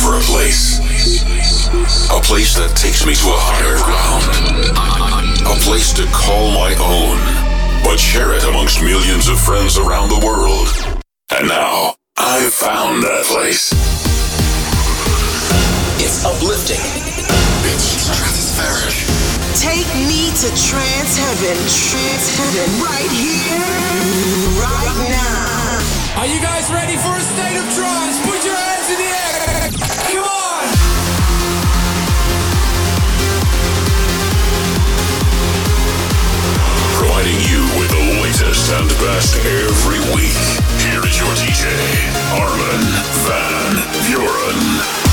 for a place. A place that takes me to a higher ground. A place to call my own, but share it amongst millions of friends around the world. And now, I've found that place. It's uplifting. It's stratospheric. Take me to trance heaven, trance heaven, right here, right now. Are you guys ready for a state of trance? The latest and best every week. Here is your DJ, Armin van Buuren.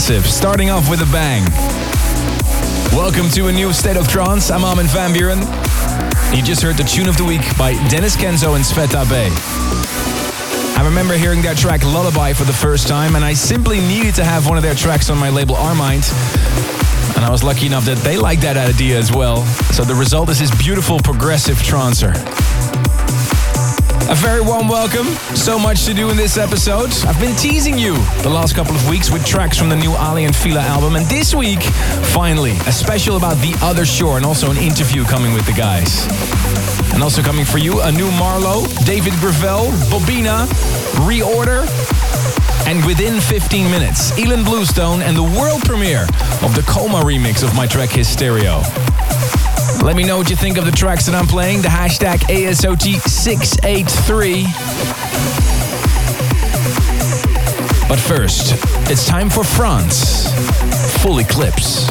Starting off with a bang. Welcome to a new State of Trance. I'm Armin van Buuren. You just heard the tune of the week by Denis Kenzo and Sveta B. I remember hearing that track Lullaby for the first time, and I simply needed to have one of their tracks on my label Armind. And I was lucky enough that they liked that idea as well. So the result is this beautiful progressive trancer. A very warm welcome. So much to do in this episode. I've been teasing you the last couple of weeks with tracks from the new Aly and Fila album. And this week, finally, a special about The Other Shore and also an interview coming with the guys. And also coming for you, a new Marlo, David Gravell, Bobina, Reorder, and within 15 minutes, Ilan Bluestone and the world premiere of the KhoMha remix of my track Hystereo. Let me know what you think of the tracks that I'm playing. The hashtag ASOT683. But first, it's time for France. Full Eclipse.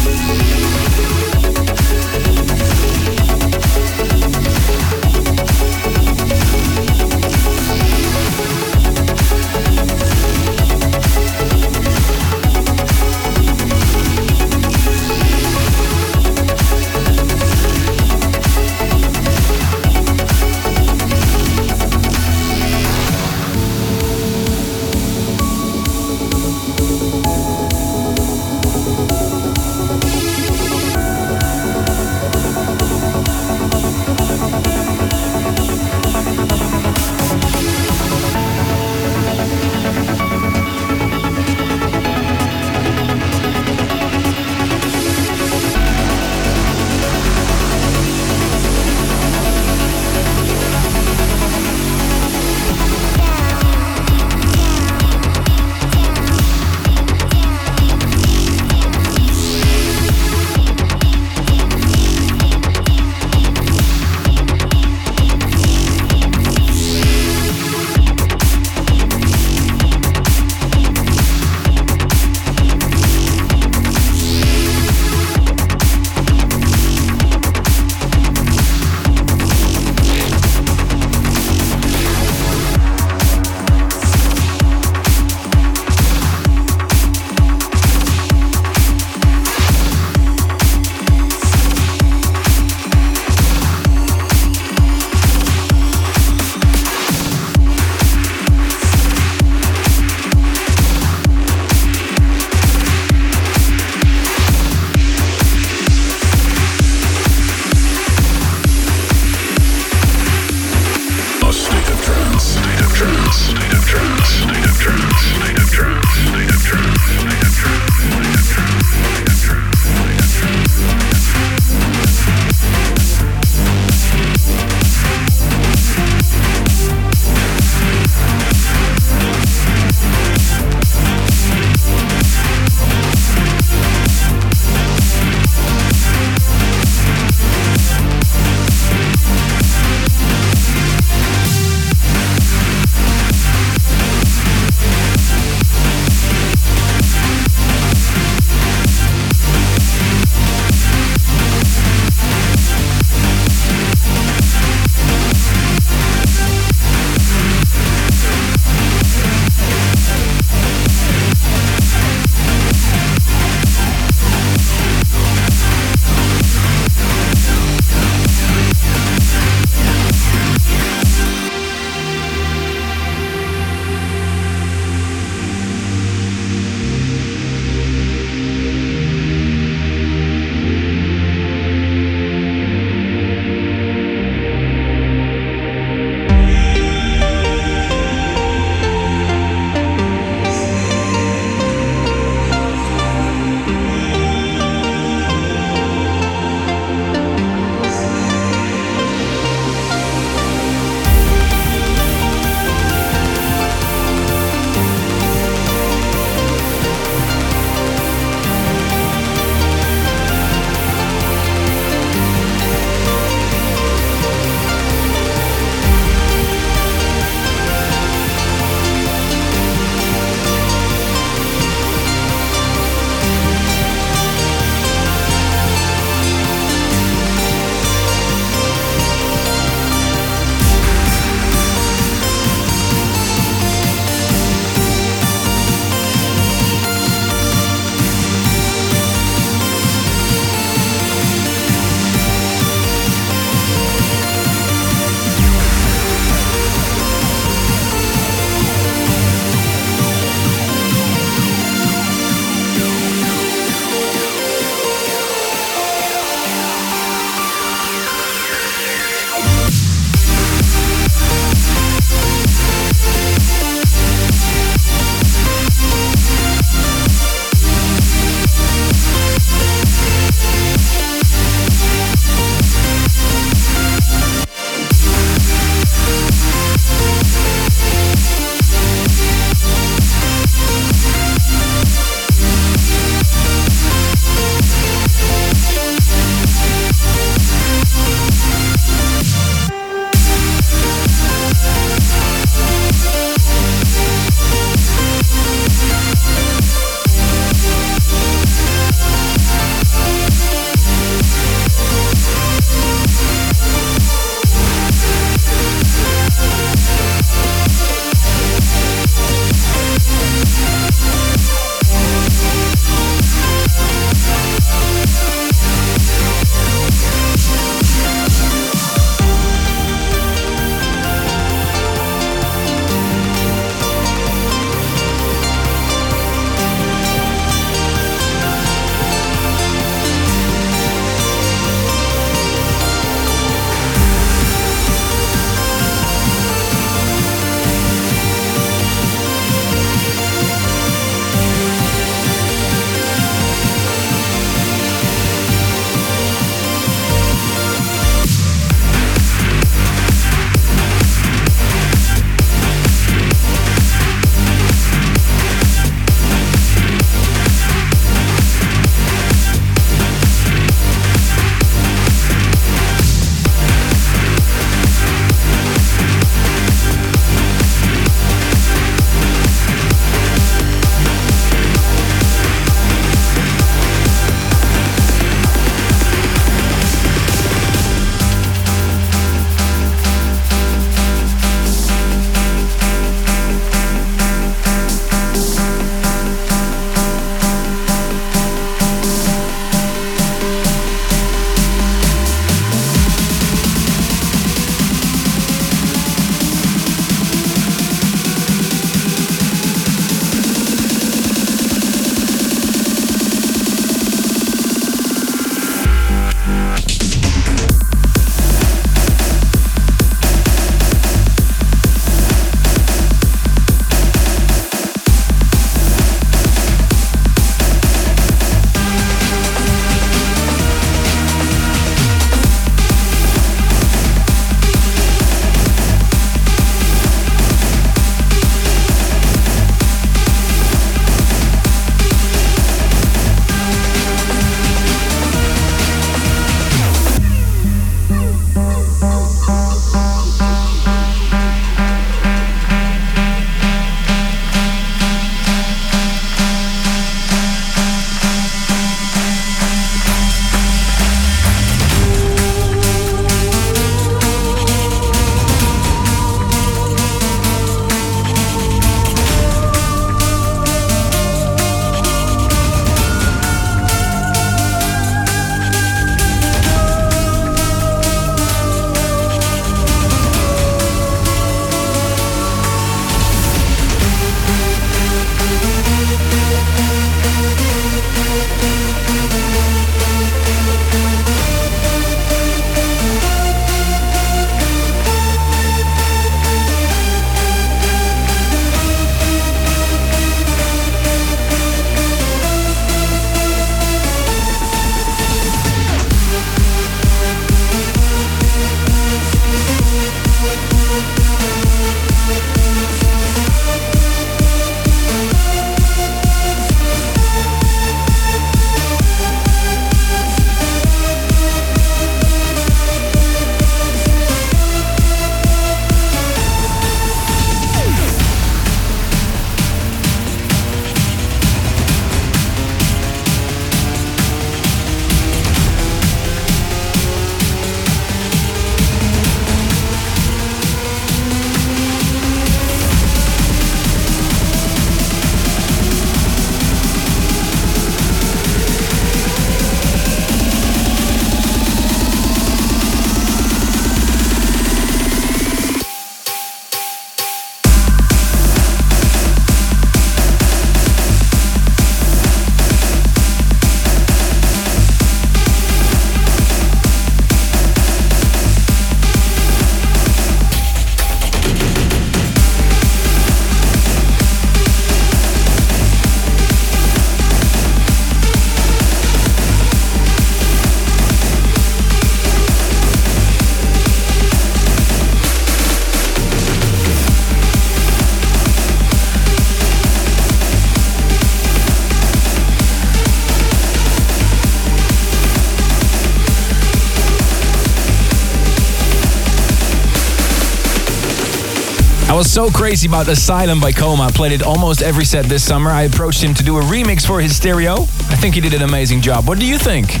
Was so crazy about Asylum by KhoMha. I played it almost every set this summer. I approached him to do a remix for Hystereo. I think he did an amazing job. What do you think?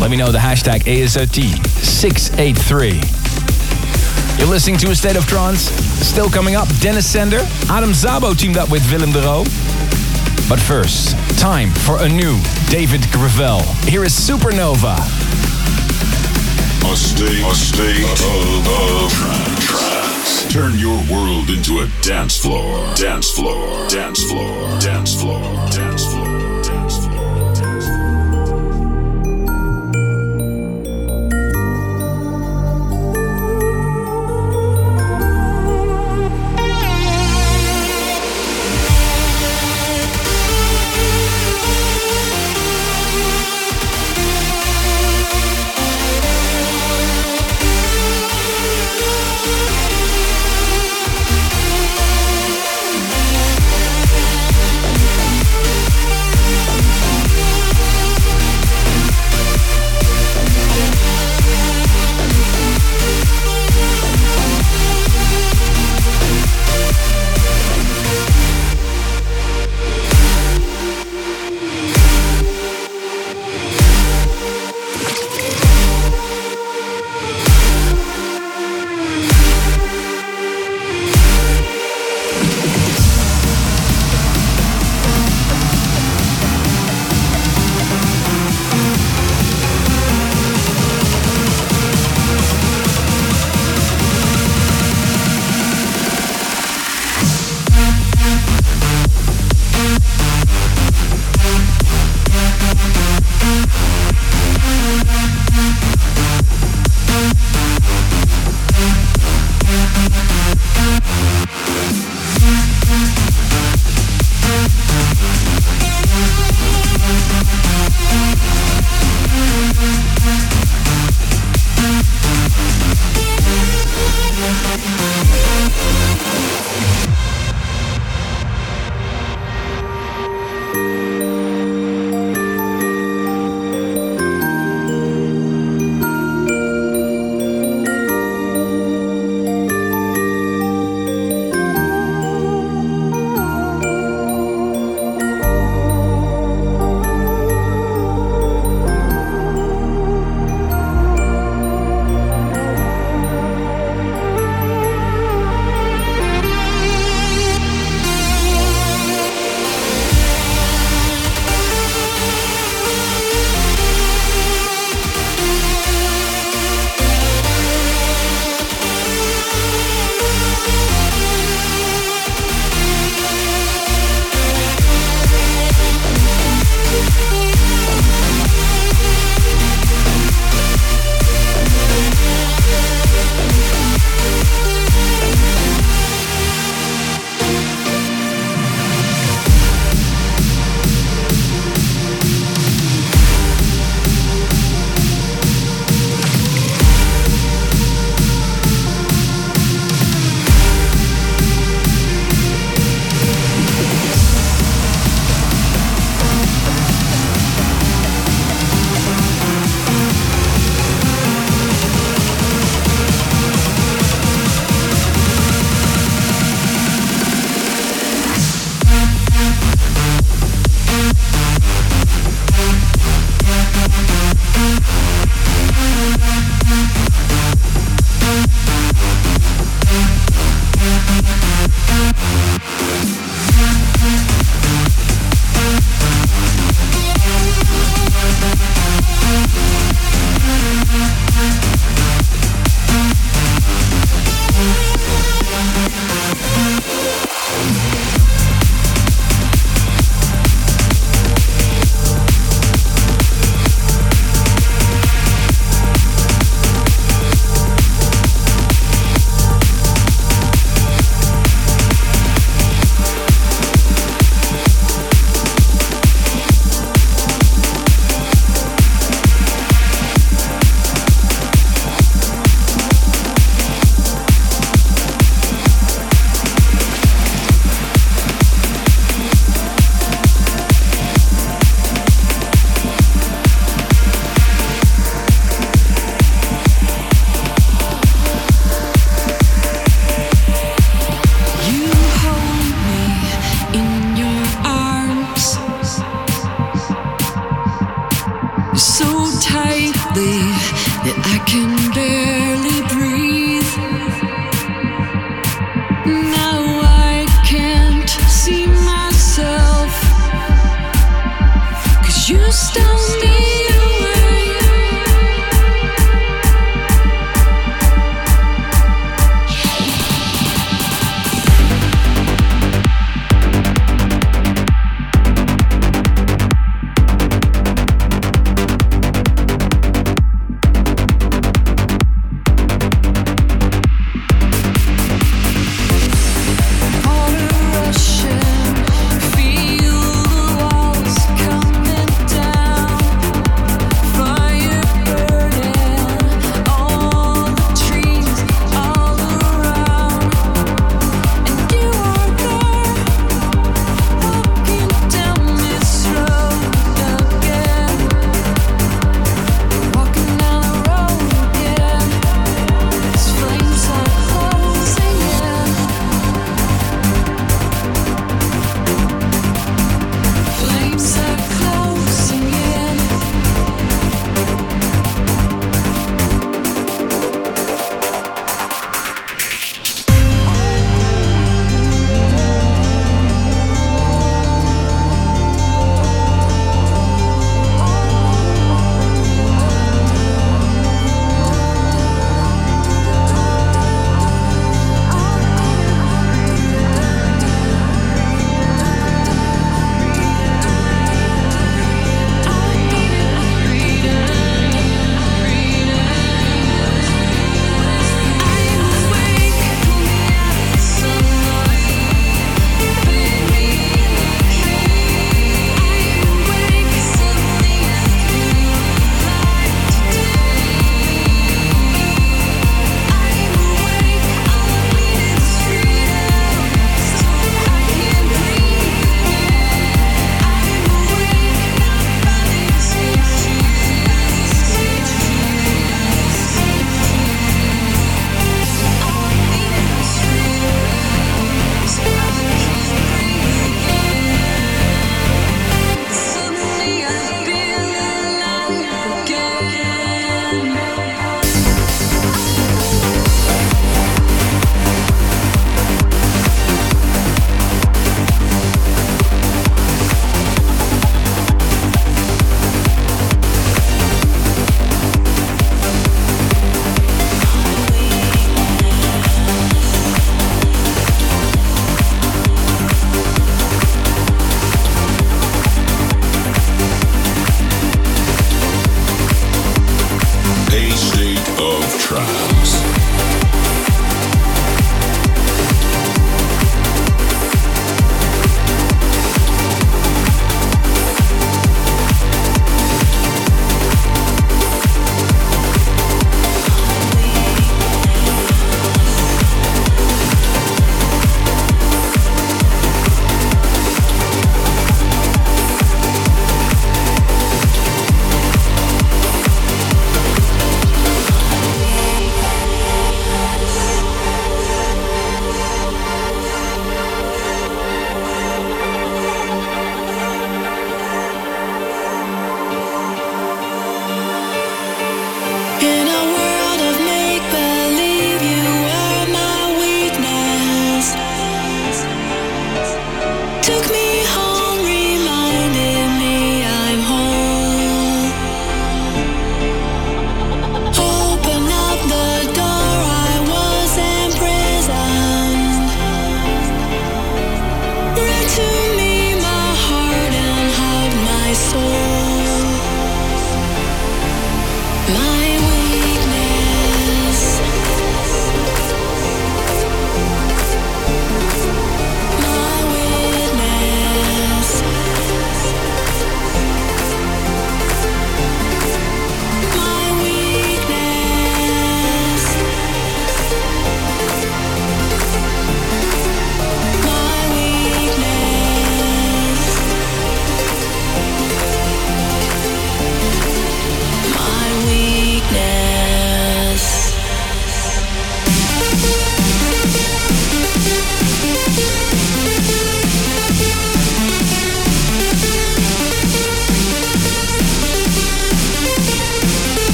Let me know the hashtag ASOT683. You're listening to A State of Trance. Still coming up, Dennis Sender. Adam Szabo teamed up with Willem de Roo. But first, time for a new David Gravell. Here is Supernova. A state, a state of, of trance. Turn your world into a dance floor. Dance floor. Dance floor. Dance floor.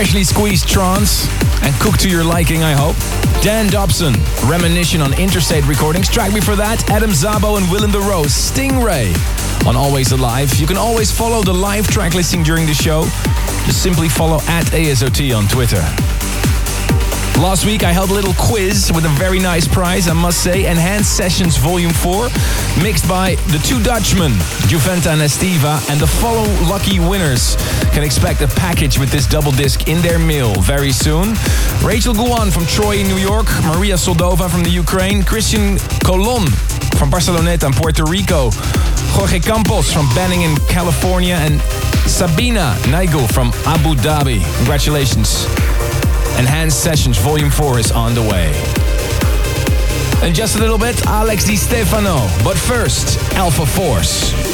Freshly squeezed trance and cooked to your liking, I hope. Dan Dobson, Reminiscent on Interstate Recordings. Track before that, Adam Szabo and Willem de Rose, Stingray on Always Alive. You can always follow the live track listing during the show. Just simply follow at ASOT on Twitter. Last week I held a little quiz with a very nice prize, I must say. Enhanced Sessions Volume 4, mixed by the two Dutchmen, Juventa and Estiva, and the follow lucky winners can expect a package with this double disc in their mail very soon. Rachel Guan from Troy in New York, Maria Soldova from the Ukraine, Christian Colon from Barceloneta and Puerto Rico, Jorge Campos from Banning in California, and Sabina Nigel from Abu Dhabi. Congratulations. Enhanced Sessions Volume 4 is on the way. In just a little bit, Alex Di Stefano. But first, Alpha Force.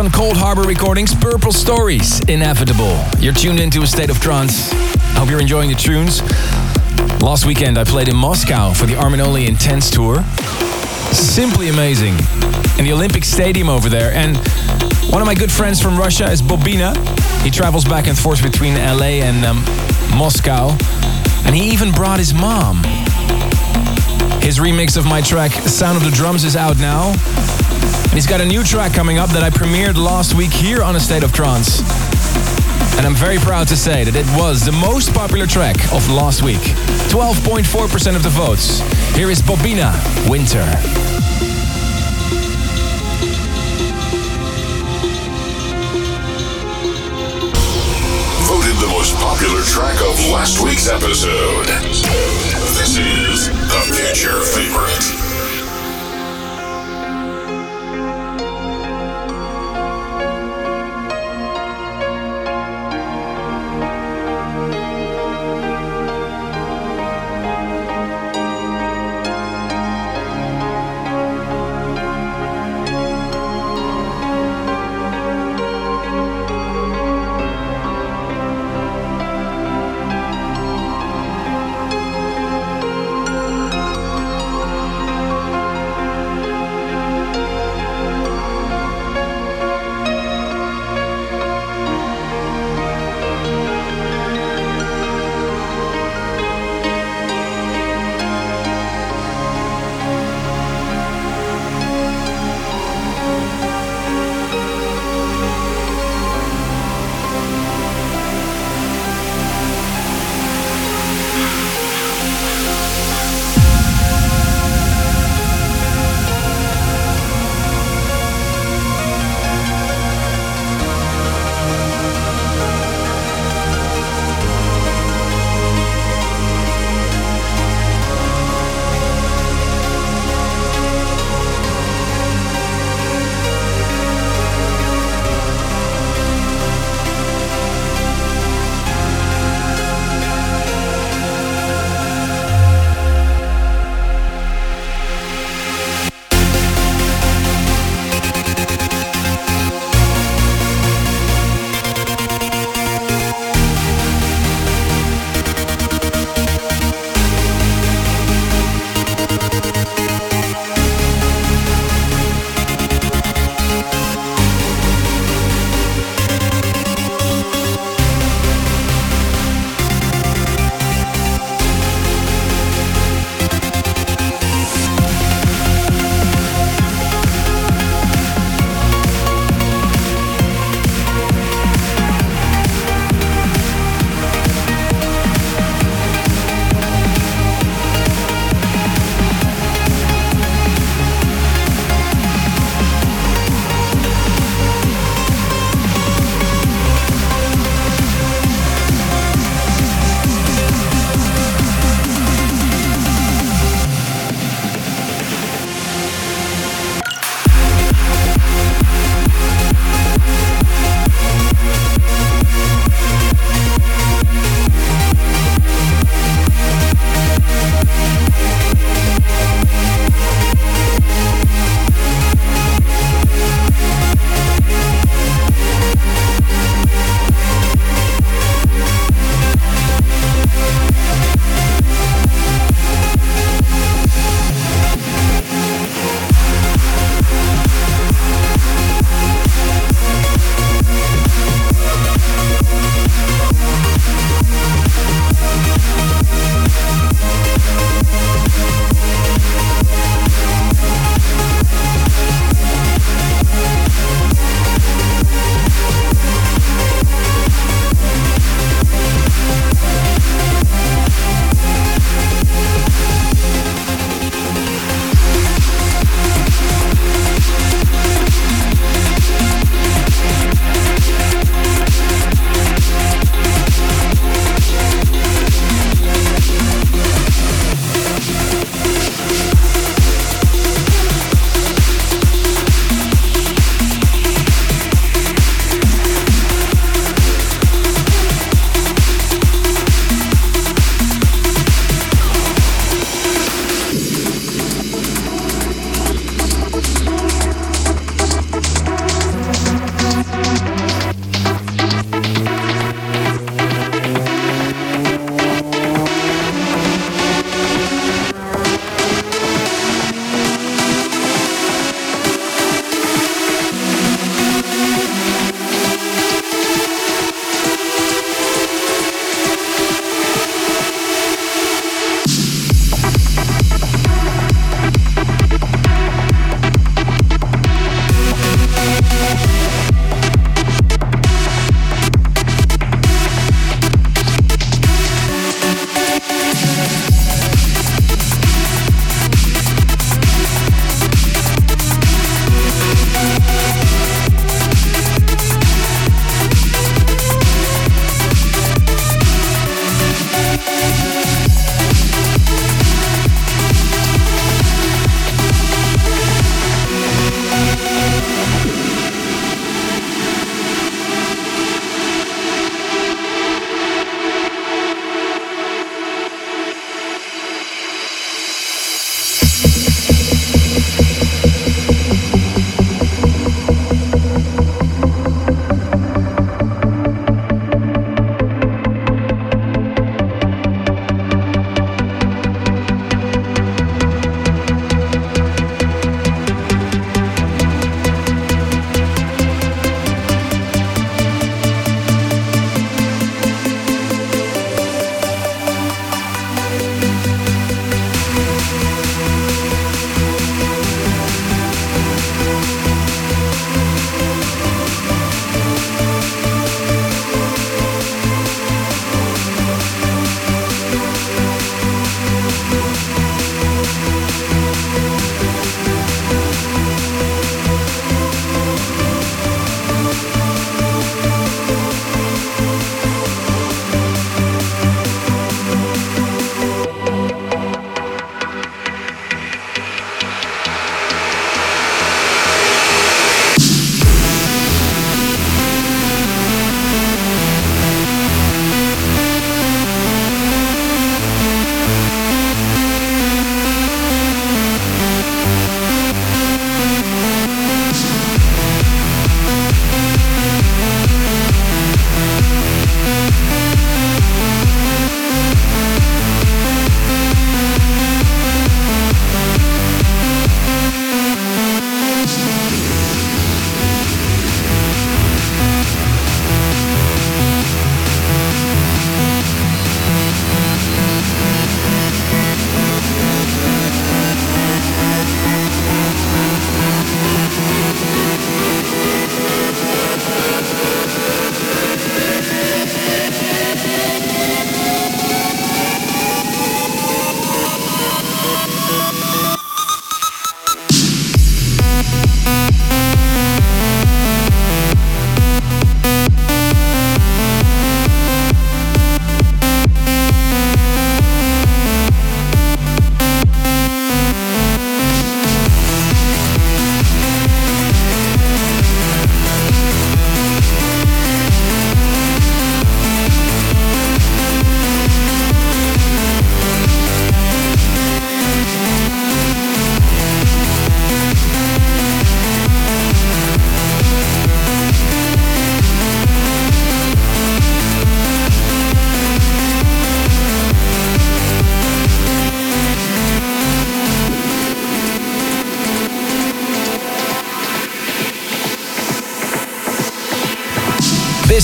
On Coldharbour Recordings, Purple Stories, Inevitable. You're tuned into a state of trance. Hope you're enjoying the tunes. Last weekend I played in Moscow for the Armin Only Intense Tour. Simply amazing. In the Olympic Stadium over there. And one of my good friends from Russia is Bobina. He travels back and forth between LA and um, Moscow. And he even brought his mom. His remix of my track Sound of the Drums is out now. And he's got a new track coming up that I premiered last week here on A State of Trance. And I'm very proud to say that it was the most popular track of last week. 12.4% of the votes. Here is Bobina, Winter. Voted the most popular track of last week's episode. This is the future favorite.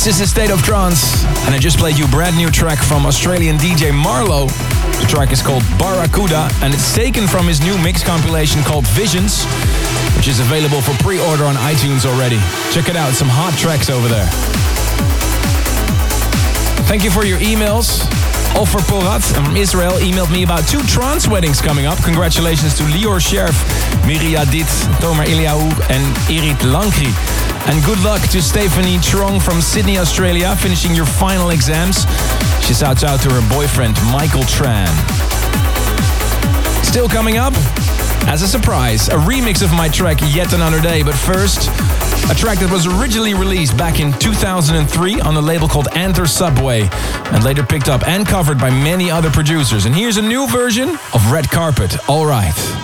This is the State of Trance, and I just played you a brand new track from Australian DJ Marlo. The track is called Barracuda, and it's taken from his new mix compilation called Visions, which is available for pre-order on iTunes already. Check it out, some hot tracks over there. Thank you for your emails. Ofer Porat from Israel emailed me about two trance weddings coming up. Congratulations to Lior Scherf, Miri Adit, Tomer and Irit Lankri. And good luck to Stephanie Trong from Sydney, Australia, finishing your final exams. She shouts out to her boyfriend, Michael Tran. Still coming up, as a surprise, a remix of my track Yet Another Day. But first, a track that was originally released back in 2003 on a label called Enter Subway and later picked up and covered by many other producers. And here's a new version of Red Carpet, Alright. Everything's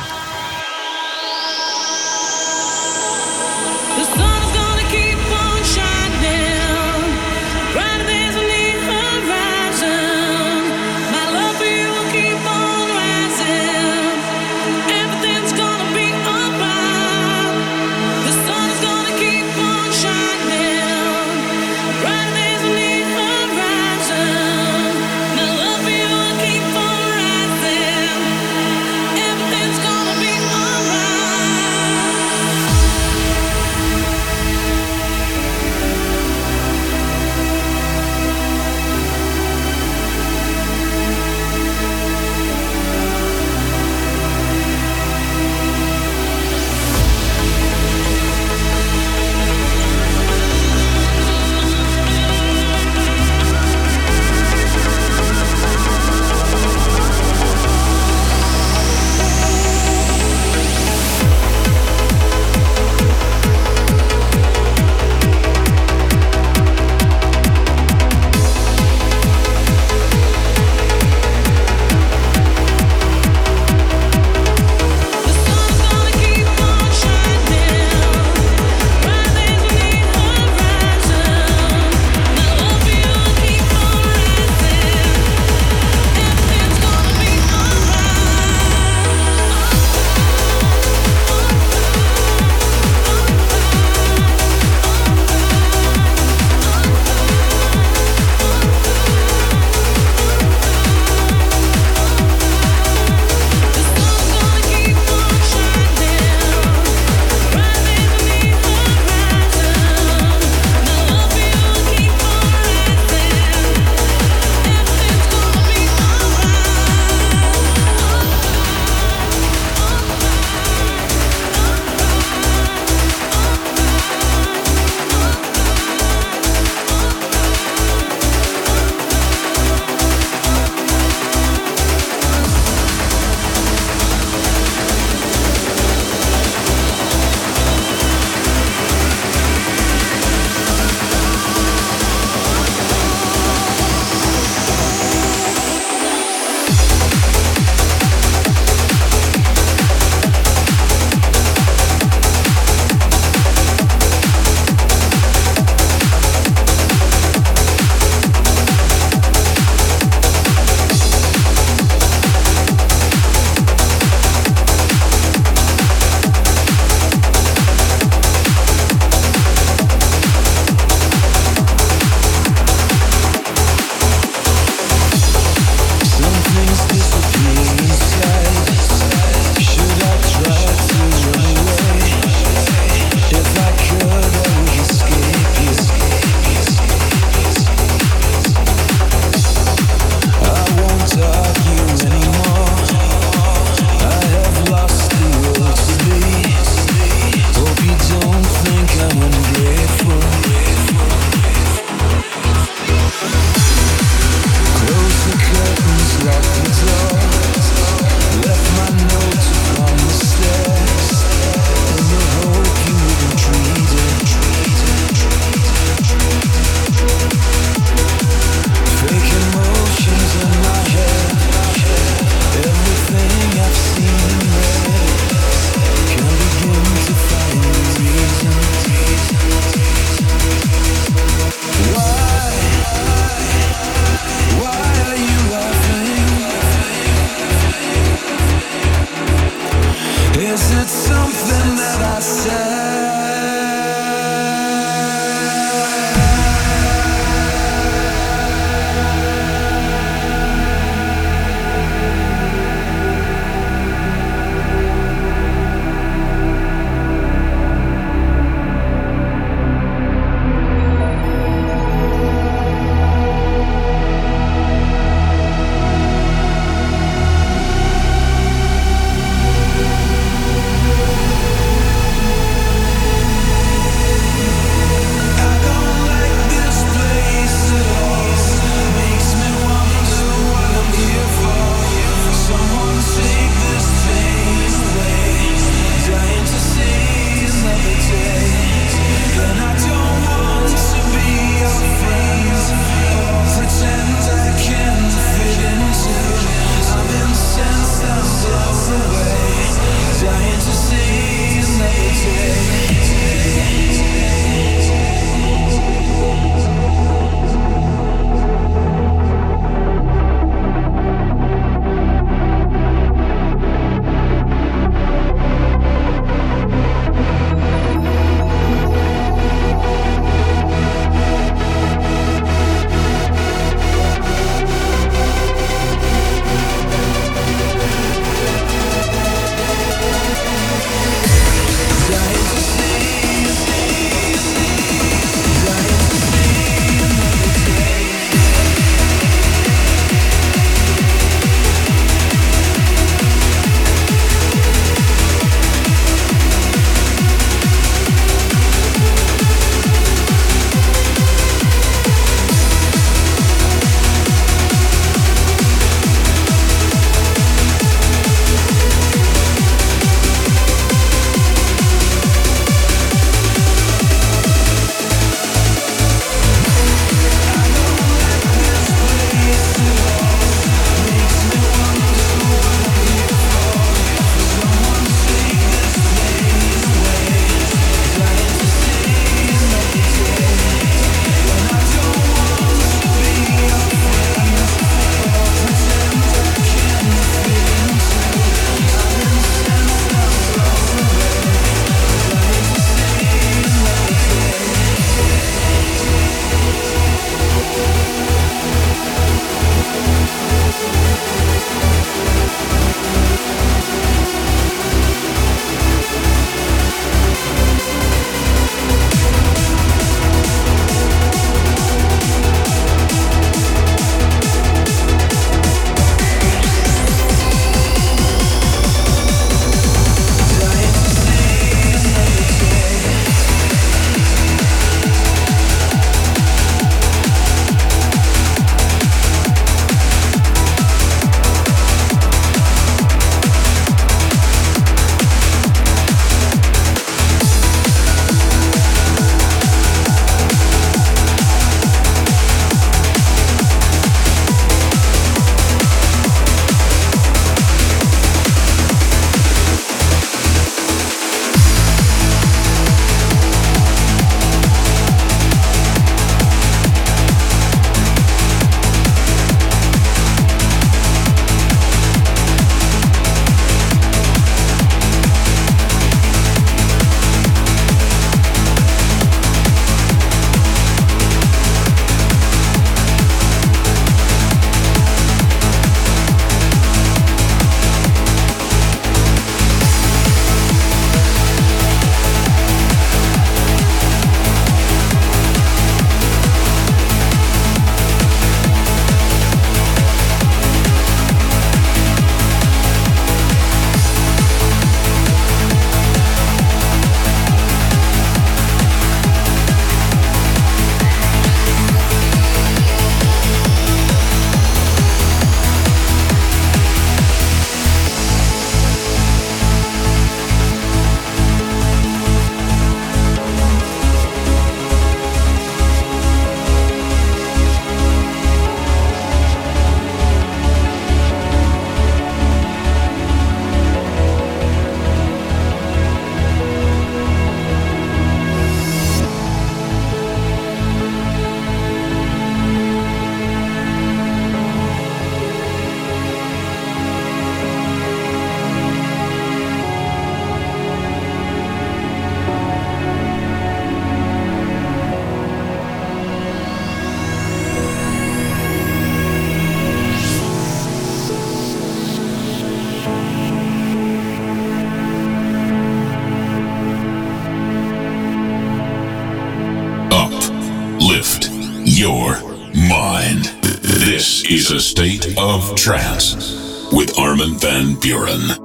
a state of trance with Armin van Buuren.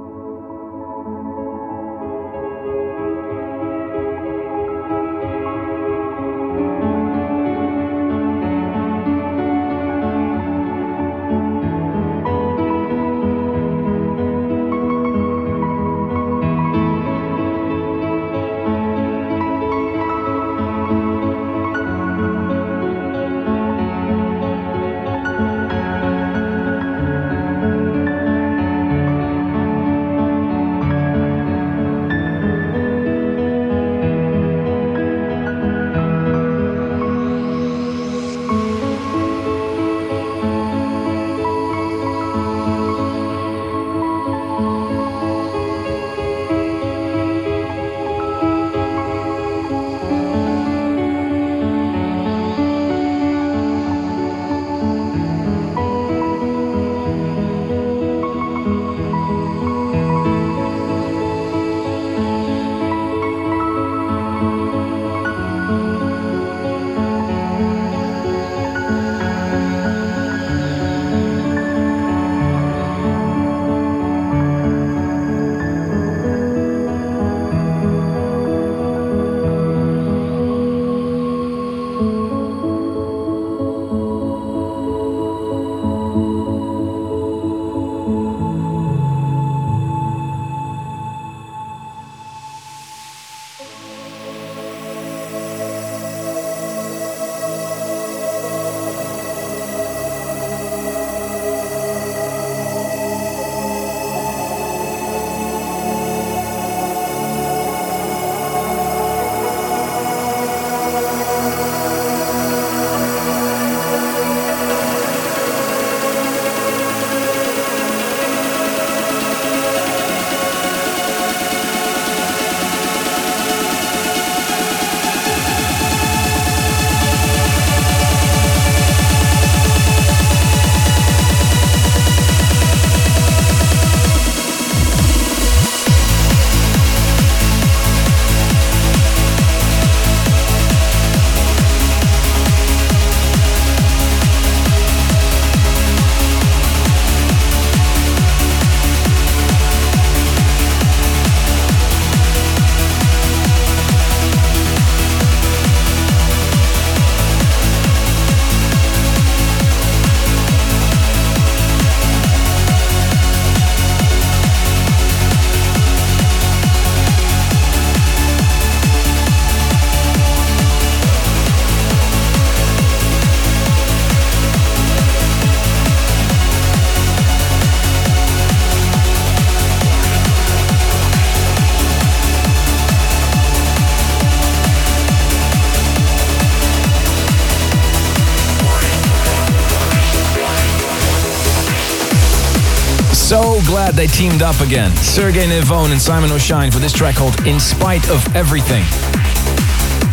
Glad they teamed up again. Sergey Nevone and Simon O'Shine for this track called In Spite of Everything.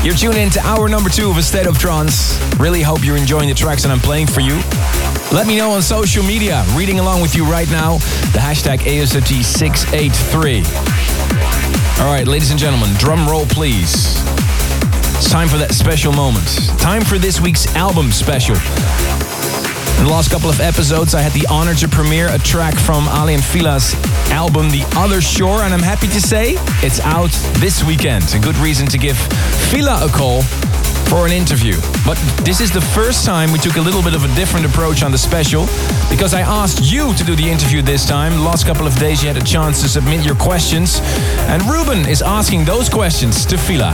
You're tuned in to hour number two of A State of Trance. Really hope you're enjoying the tracks that I'm playing for you. Let me know on social media, reading along with you right now, the hashtag ASOT683. All right, ladies and gentlemen, drum roll please. It's time for that special moment. Time for this week's album special. In the last couple of episodes, I had the honor to premiere a track from Aly and Fila's album, The Other Shore, and I'm happy to say it's out this weekend. A good reason to give Fila a call for an interview. But this is the first time we took a little bit of a different approach on the special because I asked you to do the interview this time. Last couple of days you had a chance to submit your questions, and Ruben is asking those questions to Fila.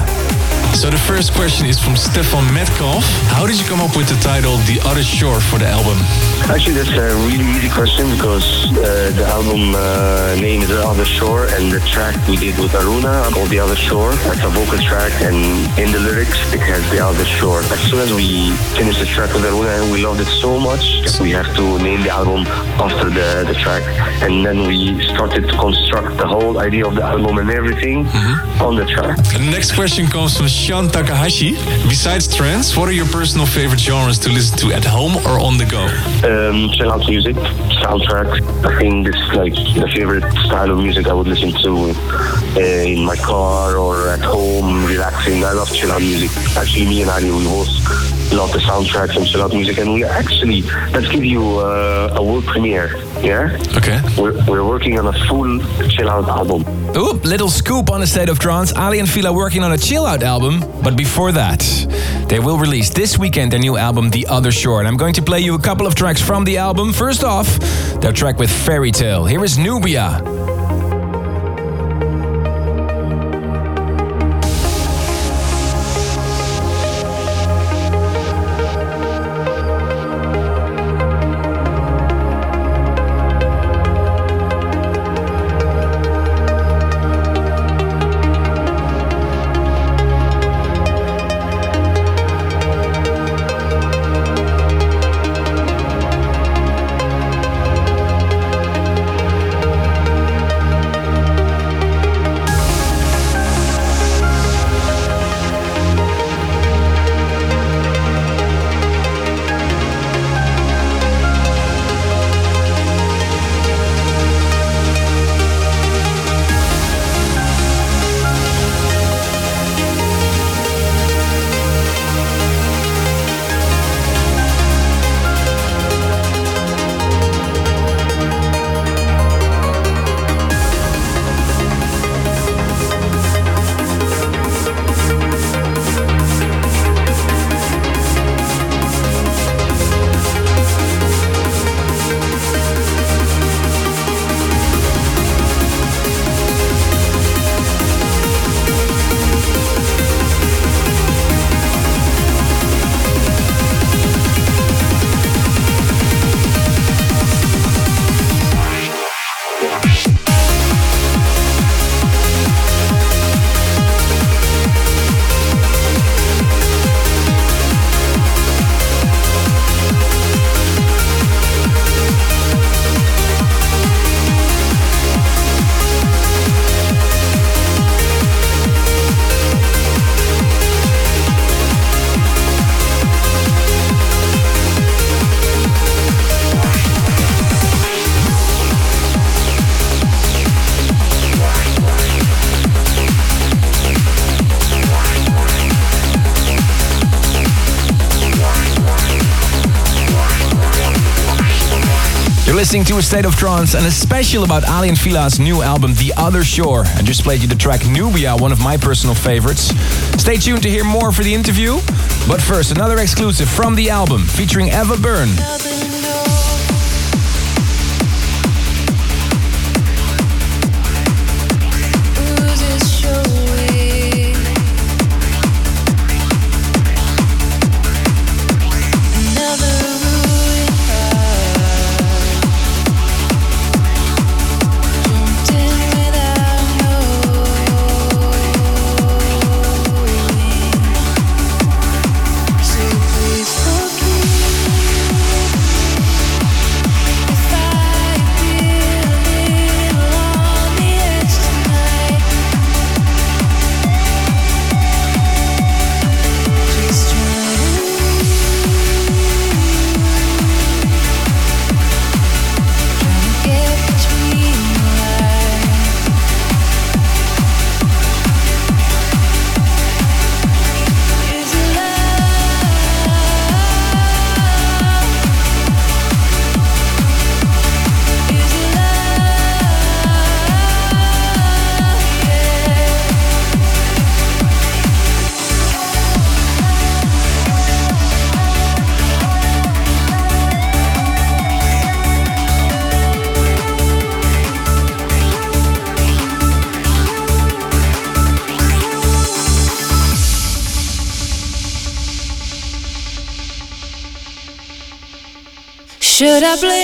So the first question is from Stefan Metcalf. How did you come up with the title The Other Shore for the album? Actually, that's a really easy question because uh, the album uh, name is The Other Shore and the track we did with Aruna called The Other Shore. That's a vocal track and in the lyrics it has The Other Shore. As soon as we finished the track with Aruna and we loved it so much, that we have to name the album after the, the track. And then we started to construct the whole idea of the album and everything mm-hmm. on the track. The next question comes from Sean Takahashi. Besides trance, what are your personal favorite genres to listen to at home or on the go? Um, chill out music, soundtrack. I think this is like the favorite style of music I would listen to uh, in my car or at home relaxing. I love chill out music. Actually, me and Aly, we both love the soundtracks and chill out music, and we actually let's give you uh, a world premiere. Yeah. Okay. We're, we're working on a full chill out album. Oop! little scoop on the State of Trance. Aly and Fila working on a chill out album. But before that, they will release this weekend their new album, The Other Shore. And I'm going to play you a couple of tracks from the album. First off, their track with Ferry Tayle. Here is Nubia. Listening to A State of Trance and a special about Aly and Fila's new album, The Other Shore. I just played you the track Nubia, one of my personal favorites. Stay tuned to hear more for the interview. But first, another exclusive from the album featuring Eva Byrne. Should I blame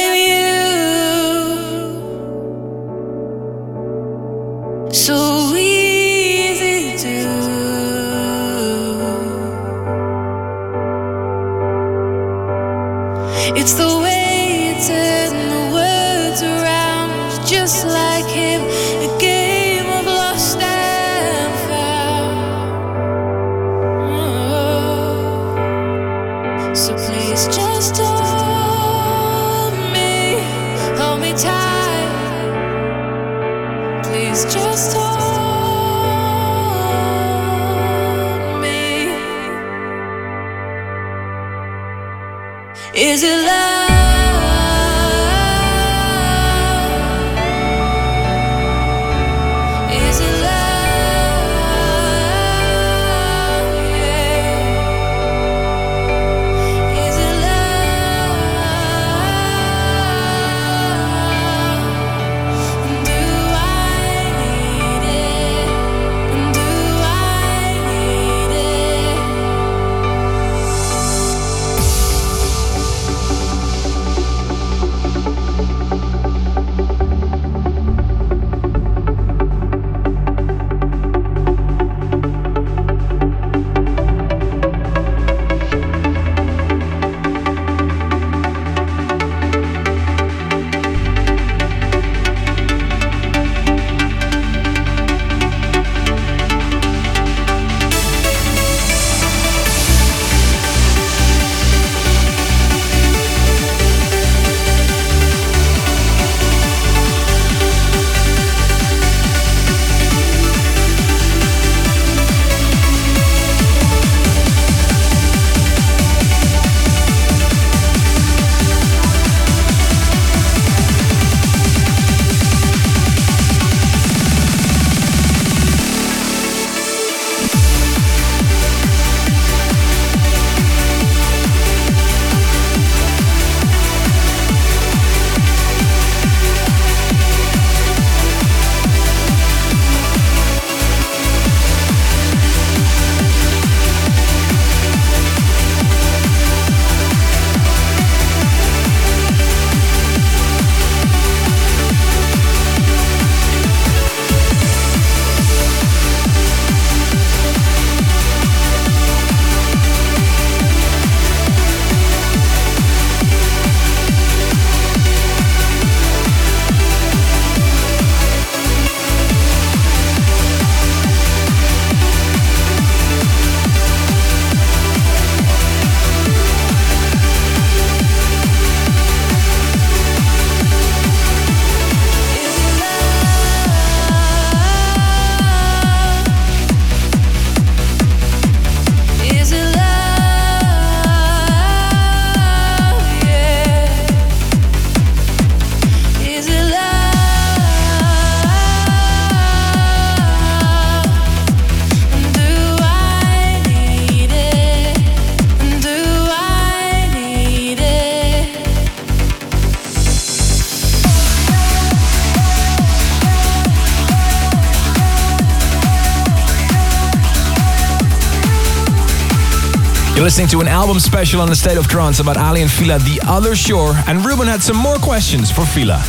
listening to an album special on the State of Trance about Aly and Fila, The Other Shore. And Ruben had some more questions for Fila.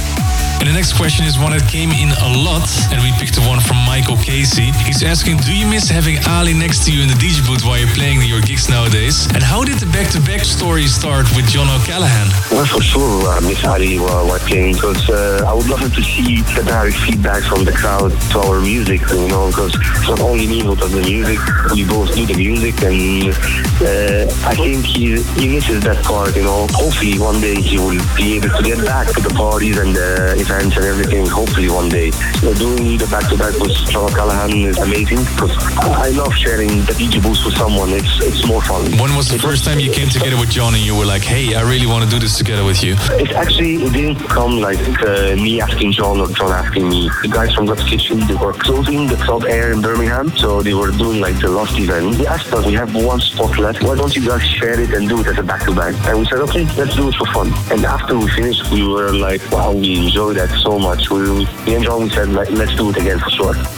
And the next question is one that came in a lot, and we picked the one from Michael Casey. He's asking, do you miss having Aly next to you in the DJ booth while you're playing your gigs nowadays? And how did the back-to-back story start with John O'Callaghan? Well, for sure, uh, Miss Aly while, while playing because uh, I would love to see the direct feedback from the crowd to our music, you know, because it's not only me who does the music, we both do the music, and uh, I think he, he misses that part, you know. Hopefully, one day he will be able to get back to the parties and the events and everything. Hopefully, one day. Doing the back-to-back with John Callaghan is amazing because I love sharing the DJ booth with someone. It's it's more fun. When was the It first time you came together with John and you were like, hey, I really want to do this together with you? It actually it didn't come like uh, me asking John or John asking me. The guys from Godskitchen, they were closing the club air in Birmingham, so they were doing like the last event. They asked us, we have one spot left. Why don't you guys share it and do it as a back-to-back? And we said, okay, let's do it for fun. And after we finished, we were like, wow, we enjoyed that so much. We, me and John, we said, let's do it again for sure.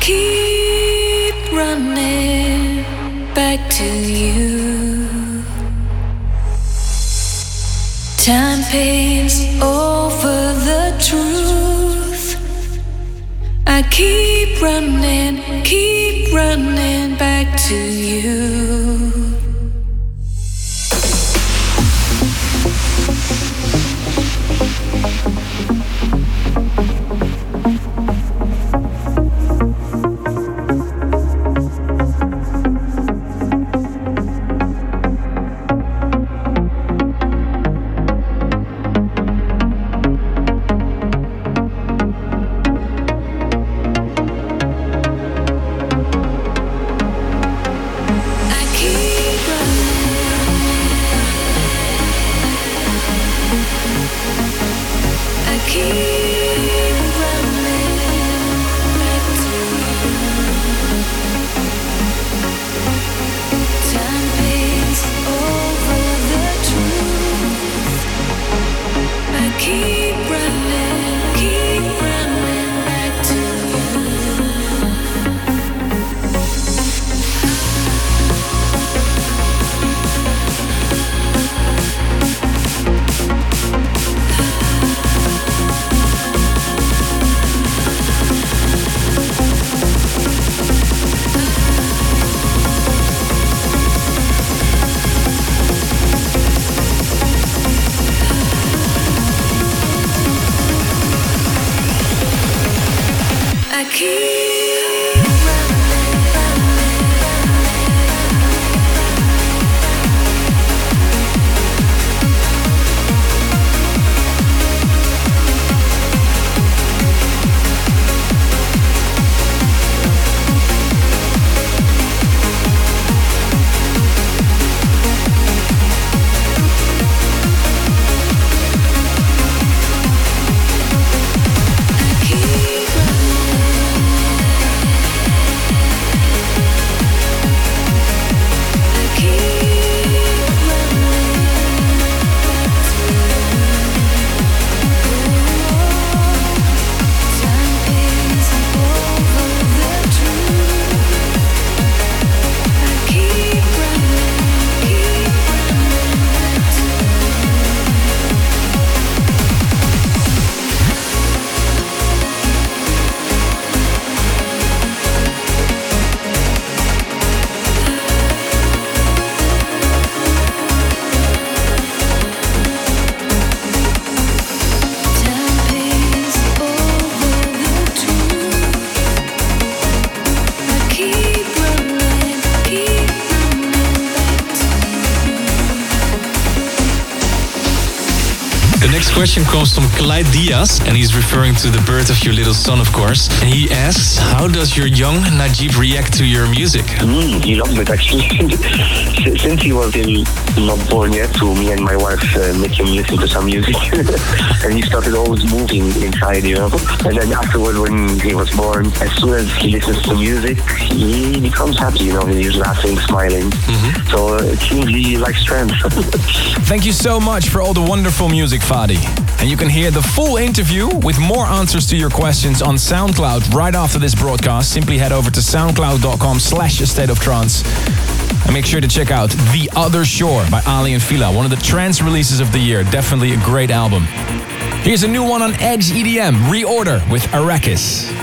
Keep running back to you. Time paints over the truth. I keep running, keep running back to you. Question comes from Clyde Diaz, and he's referring to the birth of your little son, of course. And he asks, How does your young Najib react to your music? Mm, he loves it actually. Since he was still not born yet, so me and my wife uh, make him listen to some music, and he started always moving inside, you know. And then afterward, when he was born, as soon as he listens to music, he becomes happy, you know. He's laughing, smiling. So uh, it seems he likes trance. Thank you so much for all the wonderful music, Fadi. And you can hear the full interview with more answers to your questions on SoundCloud right after this broadcast. Simply head over to soundcloud.com slash state of trance. And make sure to check out The Other Shore by Aly and Fila, one of the trance releases of the year. Definitely a great album. Here's a new one on Edge EDM, Reorder with Arrakis.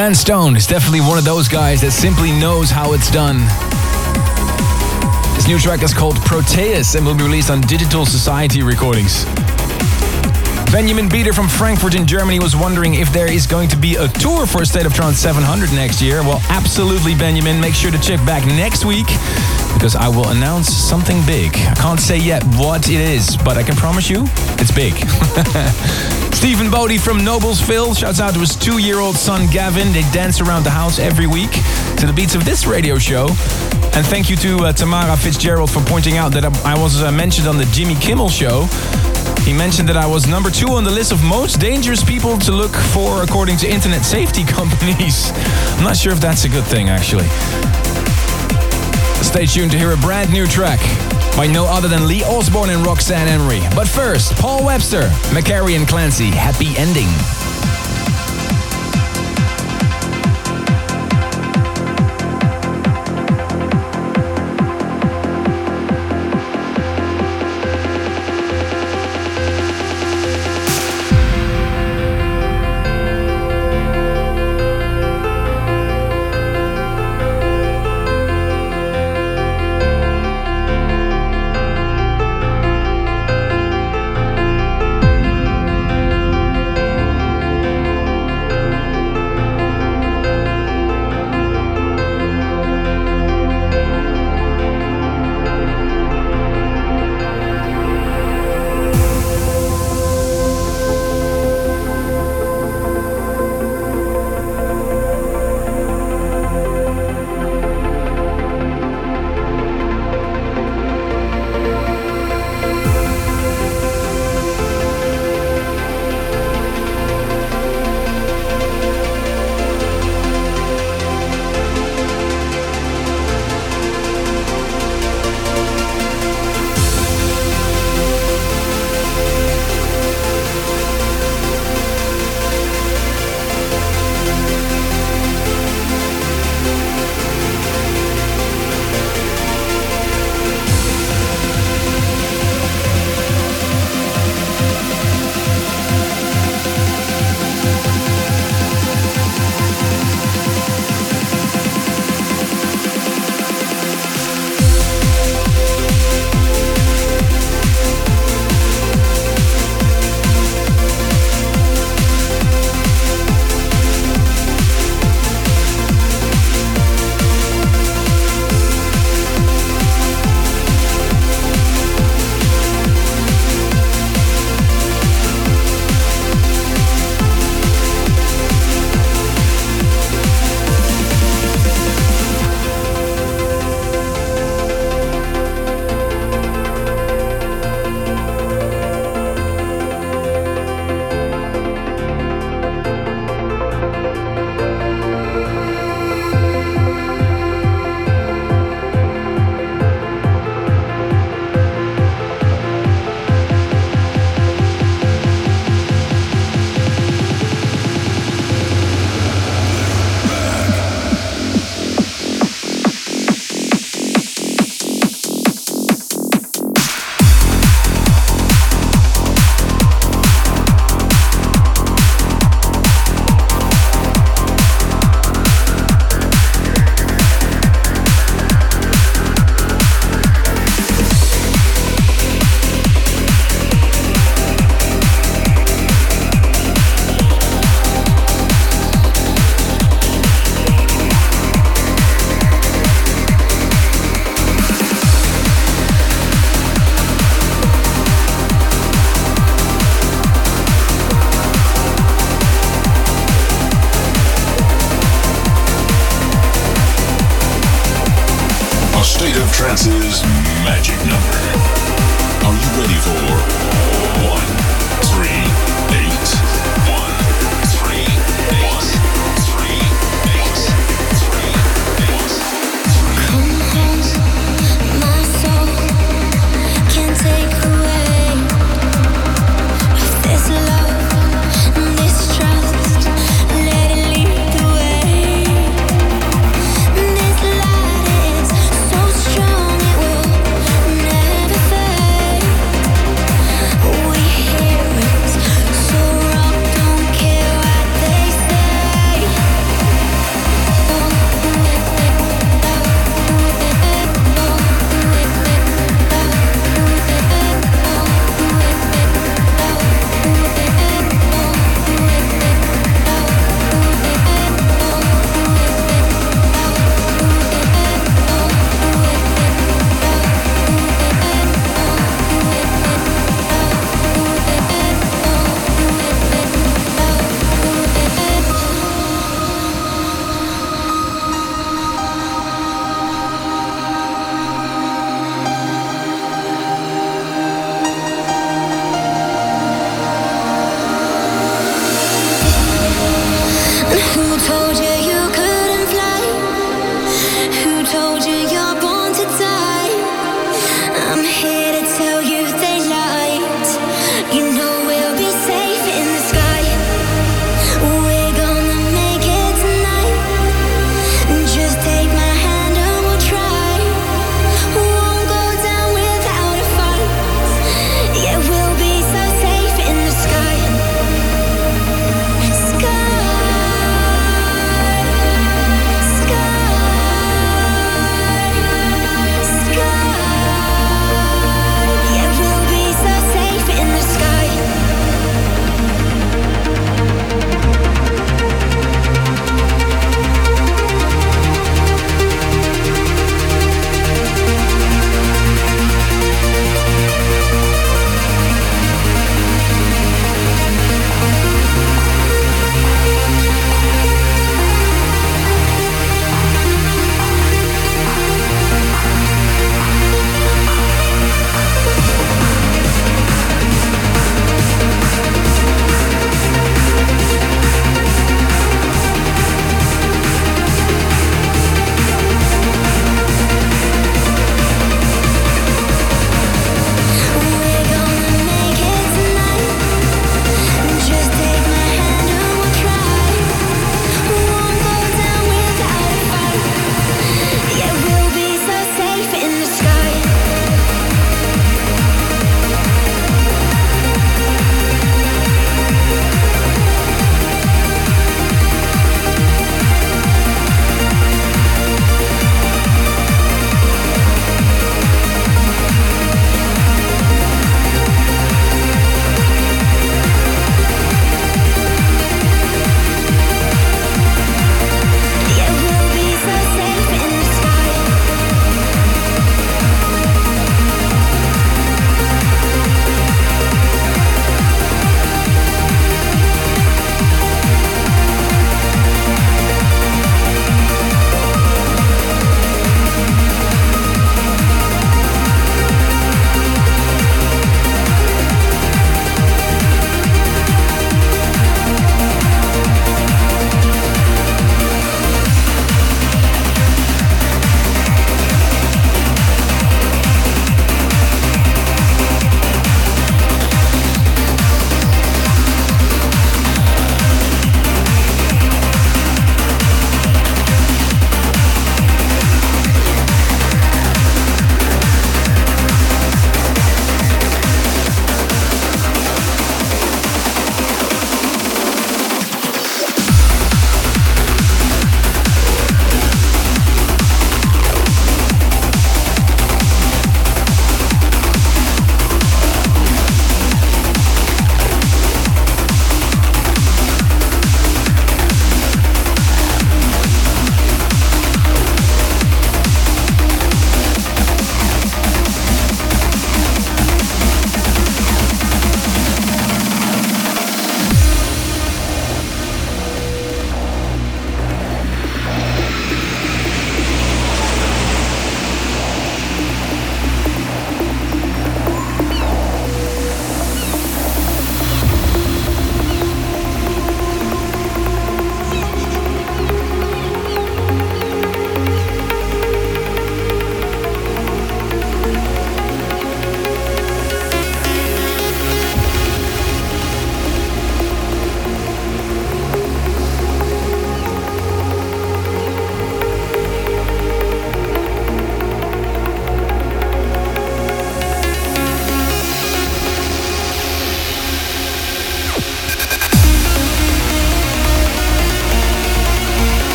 Dan Stone is definitely one of those guys that simply knows how it's done. His new track is called Proteus and will be released on Digital Society Recordings. Benjamin Beater from Frankfurt in Germany was wondering if there is going to be a tour for State of Trance 700 next year. Well, absolutely, Benjamin. Make sure to check back next week because I will announce something big. I can't say yet what it is, but I can promise you it's big. Stephen Bodie from Noblesville shouts out to his two year old son Gavin. They dance around the house every week to the beats of this radio show. And thank you to uh, Tamara Fitzgerald for pointing out that I was uh, mentioned on the Jimmy Kimmel show. He mentioned that I was number two on the list of most dangerous people to look for according to internet safety companies. I'm not sure if that's a good thing, actually. Stay tuned to hear a brand new track by no other than Lee Osborne and Roxanne Emery. But first, Paul Webster, McCarry and Clancy, Happy Ending.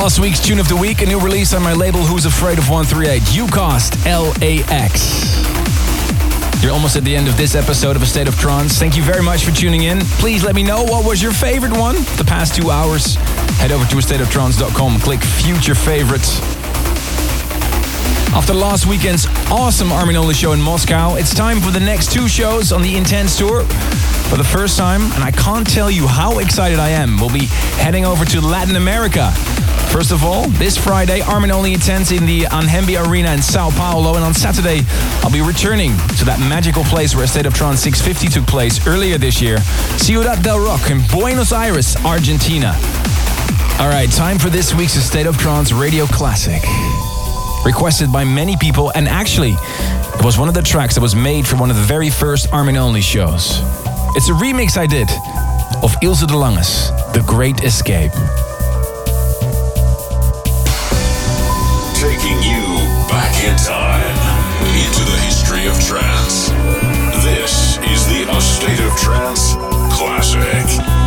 Last week's tune of the week, a new release on my label Who's Afraid of 138, UCast LAX. You're almost at the end of this episode of A State of Trance. Thank you very much for tuning in. Please let me know what was your favorite one the past two hours. Head over to astateoftrance.com, click future favorites. After last weekend's awesome Armin Only show in Moscow, it's time for the next two shows on the Intense Tour. For the first time, and I can't tell you how excited I am, we'll be heading over to Latin America. First of all, this Friday, Armin Only Intense in the Anhembi Arena in Sao Paulo, and on Saturday, I'll be returning to that magical place where State of Trance 650 took place earlier this year, Ciudad del Rock in Buenos Aires, Argentina. All right, time for this week's State of Trance Radio Classic. Requested by many people, and actually, it was one of the tracks that was made for one of the very first Armin Only shows. It's a remix I did of Ilse de Lange's The Great Escape. In time into the history of trance. This is the A State of Trance Classic.